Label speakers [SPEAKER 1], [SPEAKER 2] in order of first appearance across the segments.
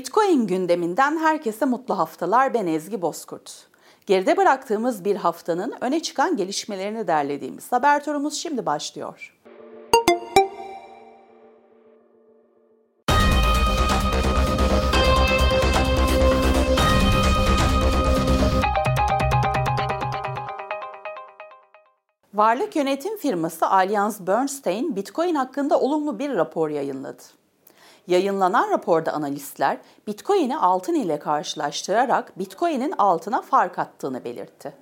[SPEAKER 1] Bitcoin gündeminden herkese mutlu haftalar. Ben Ezgi Bozkurt. Geride bıraktığımız bir haftanın öne çıkan gelişmelerini derlediğimiz haber turumuz şimdi başlıyor. Varlık yönetim firması Allianz Bernstein, Bitcoin hakkında olumlu bir rapor yayınladı. Yayınlanan raporda analistler Bitcoin'i altın ile karşılaştırarak Bitcoin'in altına fark attığını belirtti.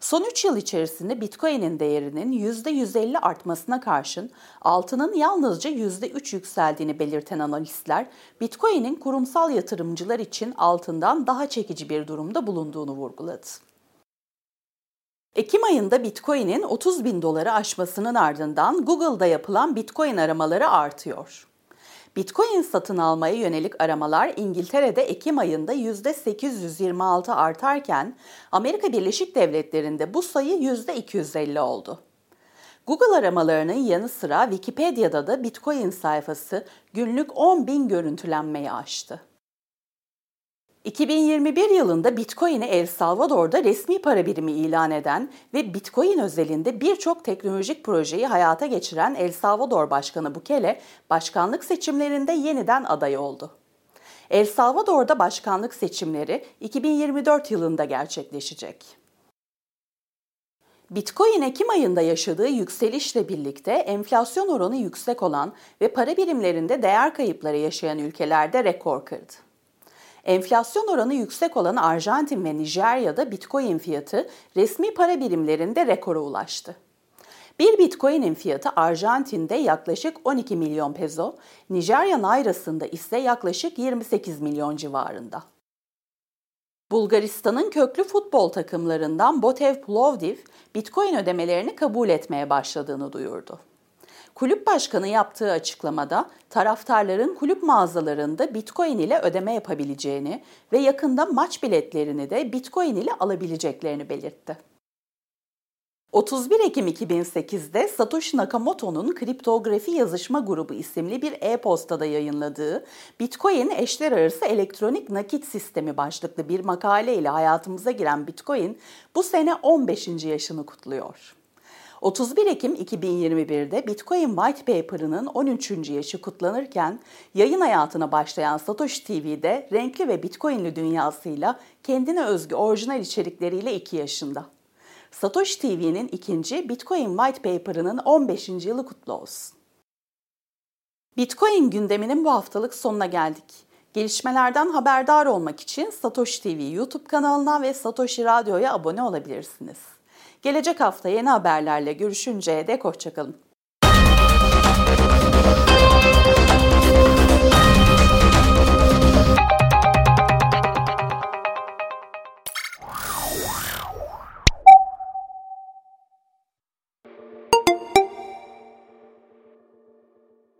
[SPEAKER 1] Son 3 yıl içerisinde Bitcoin'in değerinin %150 artmasına karşın altının yalnızca %3 yükseldiğini belirten analistler, Bitcoin'in kurumsal yatırımcılar için altından daha çekici bir durumda bulunduğunu vurguladı. Ekim ayında Bitcoin'in 30 bin doları aşmasının ardından Google'da yapılan Bitcoin aramaları artıyor. Bitcoin satın almaya yönelik aramalar İngiltere'de Ekim ayında %826 artarken Amerika Birleşik Devletleri'nde bu sayı %250 oldu. Google aramalarının yanı sıra Wikipedia'da da Bitcoin sayfası günlük 10 bin görüntülenmeyi aştı. 2021 yılında Bitcoin'i El Salvador'da resmi para birimi ilan eden ve Bitcoin özelinde birçok teknolojik projeyi hayata geçiren El Salvador Başkanı Bukele, başkanlık seçimlerinde yeniden aday oldu. El Salvador'da başkanlık seçimleri 2024 yılında gerçekleşecek. Bitcoin Ekim ayında yaşadığı yükselişle birlikte enflasyon oranı yüksek olan ve para birimlerinde değer kayıpları yaşayan ülkelerde rekor kırdı. Enflasyon oranı yüksek olan Arjantin ve Nijerya'da Bitcoin fiyatı resmi para birimlerinde rekora ulaştı. Bir Bitcoin'in fiyatı Arjantin'de yaklaşık 12 milyon peso, Nijerya nairasında ise yaklaşık 28 milyon civarında. Bulgaristan'ın köklü futbol takımlarından Botev Plovdiv, Bitcoin ödemelerini kabul etmeye başladığını duyurdu. Kulüp başkanı yaptığı açıklamada taraftarların kulüp mağazalarında Bitcoin ile ödeme yapabileceğini ve yakında maç biletlerini de Bitcoin ile alabileceklerini belirtti. 31 Ekim 2008'de Satoshi Nakamoto'nun Kriptografi Yazışma Grubu isimli bir e-postada yayınladığı Bitcoin eşler arası elektronik nakit sistemi başlıklı bir makale ile hayatımıza giren Bitcoin bu sene 15. yaşını kutluyor. 31 Ekim 2021'de Bitcoin White Paper'ının 13. yaşı kutlanırken yayın hayatına başlayan Satoshi TV'de renkli ve Bitcoin'li dünyasıyla kendine özgü orijinal içerikleriyle 2 yaşında. Satoshi TV'nin ikinci Bitcoin White Paper'ının 15. yılı kutlu olsun. Bitcoin gündeminin bu haftalık sonuna geldik. Gelişmelerden haberdar olmak için Satoshi TV YouTube kanalına ve Satoshi Radyo'ya abone olabilirsiniz. Gelecek hafta yeni haberlerle görüşünceye dek hoşçakalın.